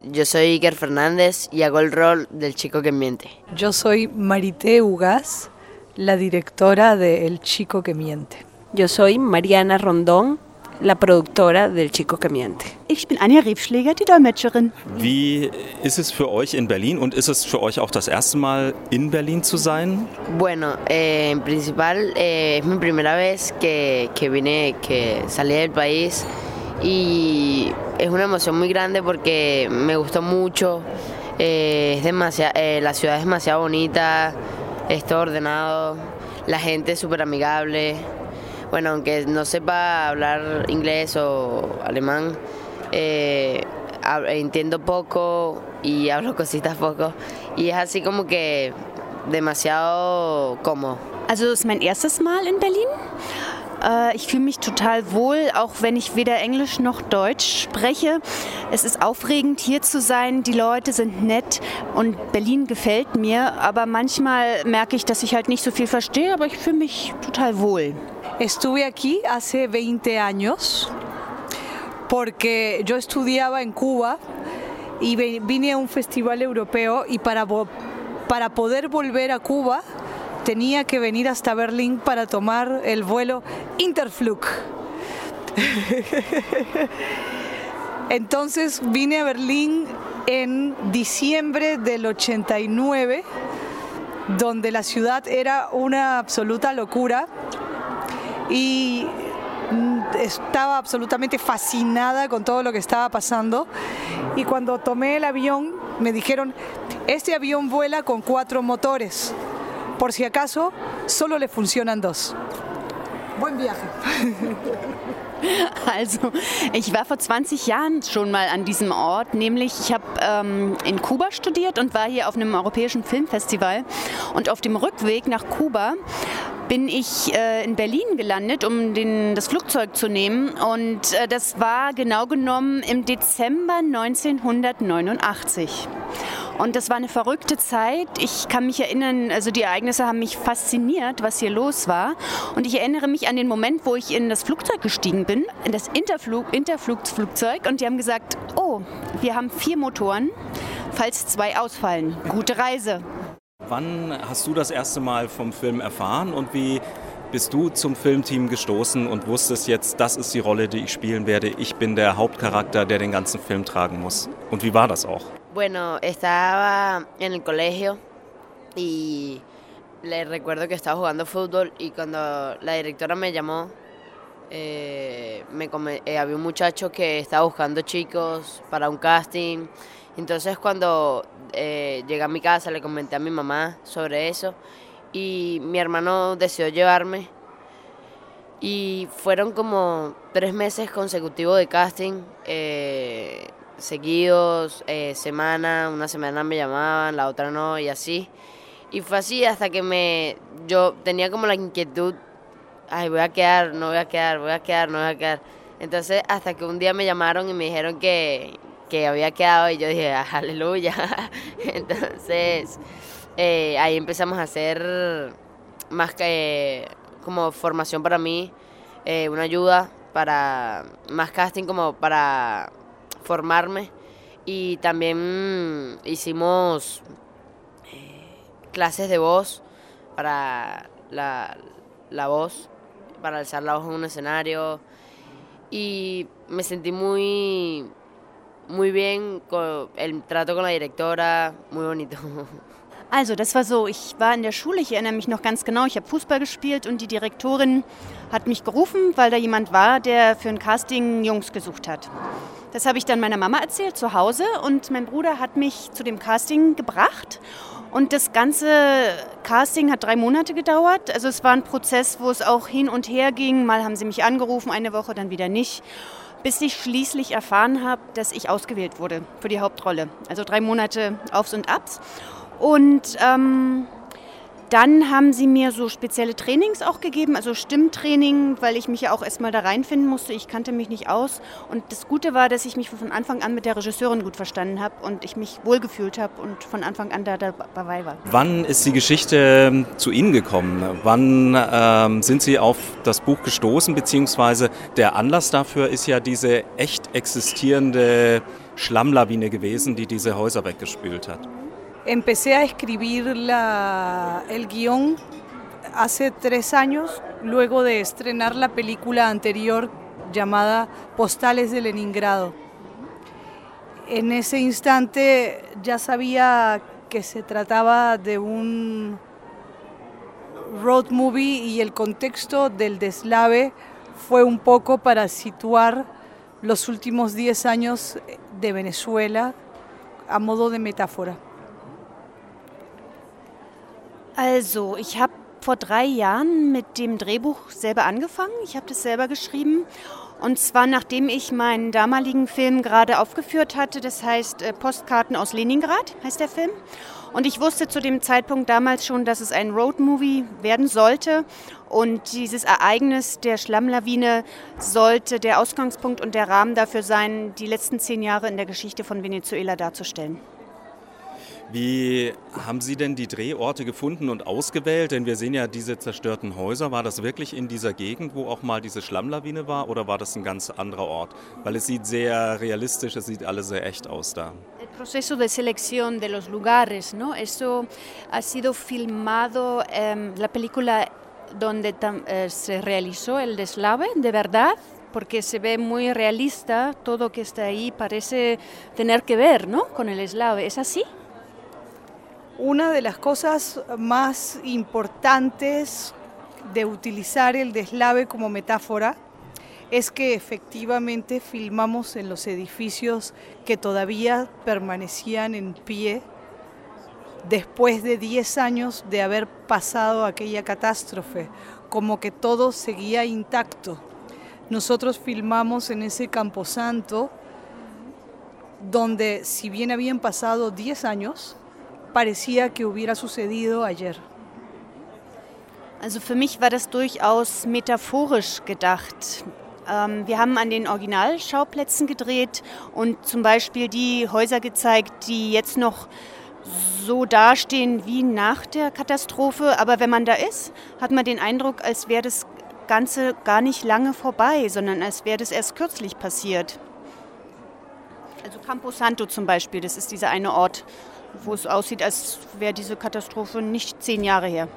Yo soy Iker Fernández y hago el rol del chico que miente. Yo soy Marité Ugas, la directora de El chico que miente. Yo soy Mariana Rondón, la productora del Chico que miente. Ich bin Anja Riebschläger, die Dolmetscherin. Wie ist es für euch in Berlin und ist es für euch auch das erste Mal in Berlin zu sein? Bueno, eh, en principal eh, es mi primera vez que, que vine, que salí del país y es una emoción muy grande porque me gustó mucho. Eh, es demasiado, eh, la ciudad es demasiado bonita, es todo ordenado, la gente es súper amigable. Bueno, aunque no sepa hablar inglés o alemán, eh, entiendo poco y hablo cositas poco. Y es así como que demasiado cómodo. Also es mein erstes Mal in Berlin. Äh, Ich fühle mich total wohl, auch wenn ich weder Englisch noch Deutsch spreche. Es ist aufregend, hier zu sein. Die Leute sind nett und Berlin gefällt mir. Aber manchmal merke ich, dass ich halt nicht so viel verstehe, aber ich fühle mich total wohl. Estuve aquí hace 20 años porque yo estudiaba en Cuba y vine a un festival europeo y para, para poder volver a Cuba tenía que venir hasta Berlín para tomar el vuelo Interflug. Entonces vine a Berlín en diciembre del 89, donde la ciudad era una absoluta locura y estaba absolutamente fascinada con todo lo que estaba pasando. Y cuando tomé el avión, me dijeron, este avión vuela con cuatro motores. Por si acaso, solo le funcionan dos. Buen viaje. Also, ich war vor 20 Jahren schon mal an diesem Ort, nämlich ich habe ähm, in Kuba studiert und war hier auf einem europäischen Filmfestival. Und auf dem Rückweg nach Kuba bin ich äh, in Berlin gelandet, um den, das Flugzeug zu nehmen. Und äh, das war genau genommen im Dezember 1989. Und das war eine verrückte Zeit. Ich kann mich erinnern, also die Ereignisse haben mich fasziniert, was hier los war. Und ich erinnere mich an den Moment, wo ich in das Flugzeug gestiegen bin, in das Interflug, Interflugflugzeug. Und die haben gesagt, oh, wir haben vier Motoren, falls zwei ausfallen. Gute Reise. Wann hast du das erste Mal vom Film erfahren und wie bist du zum Filmteam gestoßen und wusstest jetzt, das ist die Rolle, die ich spielen werde. Ich bin der Hauptcharakter, der den ganzen Film tragen muss. Und wie war das auch? Bueno, estaba en el colegio y le recuerdo que estaba jugando fútbol y cuando la directora me llamó, eh, me eh, había un muchacho que estaba buscando chicos para un casting. Entonces cuando eh, llegué a mi casa le comenté a mi mamá sobre eso y mi hermano decidió llevarme. Y fueron como tres meses consecutivos de casting, eh, seguidos, eh, semana, una semana me llamaban, la otra no, y así. Y fue así hasta que me, yo tenía como la inquietud, ay, voy a quedar, no voy a quedar, voy a quedar, no voy a quedar. Entonces hasta que un día me llamaron y me dijeron que, que había quedado y yo dije, "Ah, aleluya. Entonces eh, ahí empezamos a hacer más que como formación para mí, eh, una ayuda para más casting como para formarme y también hicimos eh, clases de voz para la, la voz, para alzar la voz en un escenario y me sentí muy muy bien con el trato con la directora, muy bonito. Also, das war so, ich war in der Schule, ich erinnere mich noch ganz genau, ich habe Fußball gespielt und die Direktorin hat mich gerufen, weil da jemand war, der für ein Casting Jungs gesucht hat. Das habe ich dann meiner Mama erzählt zu Hause und mein Bruder hat mich zu dem Casting gebracht. Und das ganze Casting hat drei Monate gedauert. Also es war ein Prozess, wo es auch hin und her ging. Mal haben sie mich angerufen, eine Woche, dann wieder nicht. Bis ich schließlich erfahren habe, dass ich ausgewählt wurde für die Hauptrolle. Also drei Monate Aufs und Abs. Und ähm, dann haben sie mir so spezielle Trainings auch gegeben, also Stimmtraining, weil ich mich ja auch erstmal da reinfinden musste. Ich kannte mich nicht aus. Und das Gute war, dass ich mich von Anfang an mit der Regisseurin gut verstanden habe und ich mich wohlgefühlt habe und von Anfang an da dabei war. Wann ist die Geschichte ähm, zu Ihnen gekommen? Wann ähm, sind Sie auf das Buch gestoßen? Beziehungsweise der Anlass dafür ist ja diese echt existierende Schlammlawine gewesen, die diese Häuser weggespült hat? Empecé a escribir el guion hace tres años, luego de estrenar la película anterior llamada Postales de Leningrado. En ese instante ya sabía que se trataba de un road movie y el contexto del deslave fue un poco para situar los últimos 10 años de Venezuela a modo de metáfora. Also, ich habe vor drei Jahren mit dem Drehbuch selber angefangen. Ich habe das selber geschrieben. Und zwar nachdem ich meinen damaligen Film gerade aufgeführt hatte. Das heißt äh, Postkarten aus Leningrad heißt der Film. Und ich wusste zu dem Zeitpunkt damals schon, dass es ein Roadmovie werden sollte. Und dieses Ereignis der Schlammlawine sollte der Ausgangspunkt und der Rahmen dafür sein, die letzten zehn Jahre in der Geschichte von Venezuela darzustellen. Wie haben Sie denn die Drehorte gefunden und ausgewählt? Denn wir sehen ja diese zerstörten Häuser. War das wirklich in dieser Gegend, wo auch mal diese Schlammlawine war, oder war das ein ganz anderer Ort? Weil es sieht sehr realistisch, es sieht alles sehr echt aus da. El proceso de selección de los lugares, ¿no? Eso ha sido filmado en la película donde eh, se realizó el deslave, de verdad, porque se ve muy realista, todo que está ahí parece tener que ver ¿no? con el eslave. ¿Es así? Una de las cosas más importantes de utilizar el deslave como metáfora es que efectivamente filmamos en los edificios que todavía permanecían en pie después de 10 años de haber pasado aquella catástrofe, como que todo seguía intacto. Nosotros filmamos en ese camposanto donde si bien habían pasado 10 años, parecía que hubiera sucedido ayer. Also für mich war das durchaus metaphorisch gedacht. Ähm, wir haben an den Originalschauplätzen gedreht und zum Beispiel die Häuser gezeigt, die jetzt noch so dastehen wie nach der Katastrophe. Aber wenn man da ist, hat man den Eindruck, als wäre das Ganze gar nicht lange vorbei, sondern als wäre das erst kürzlich passiert. Also Camposanto zum Beispiel, das ist dieser eine Ort, wo es aussieht, als wäre diese Katastrophe nicht zehn Jahre her.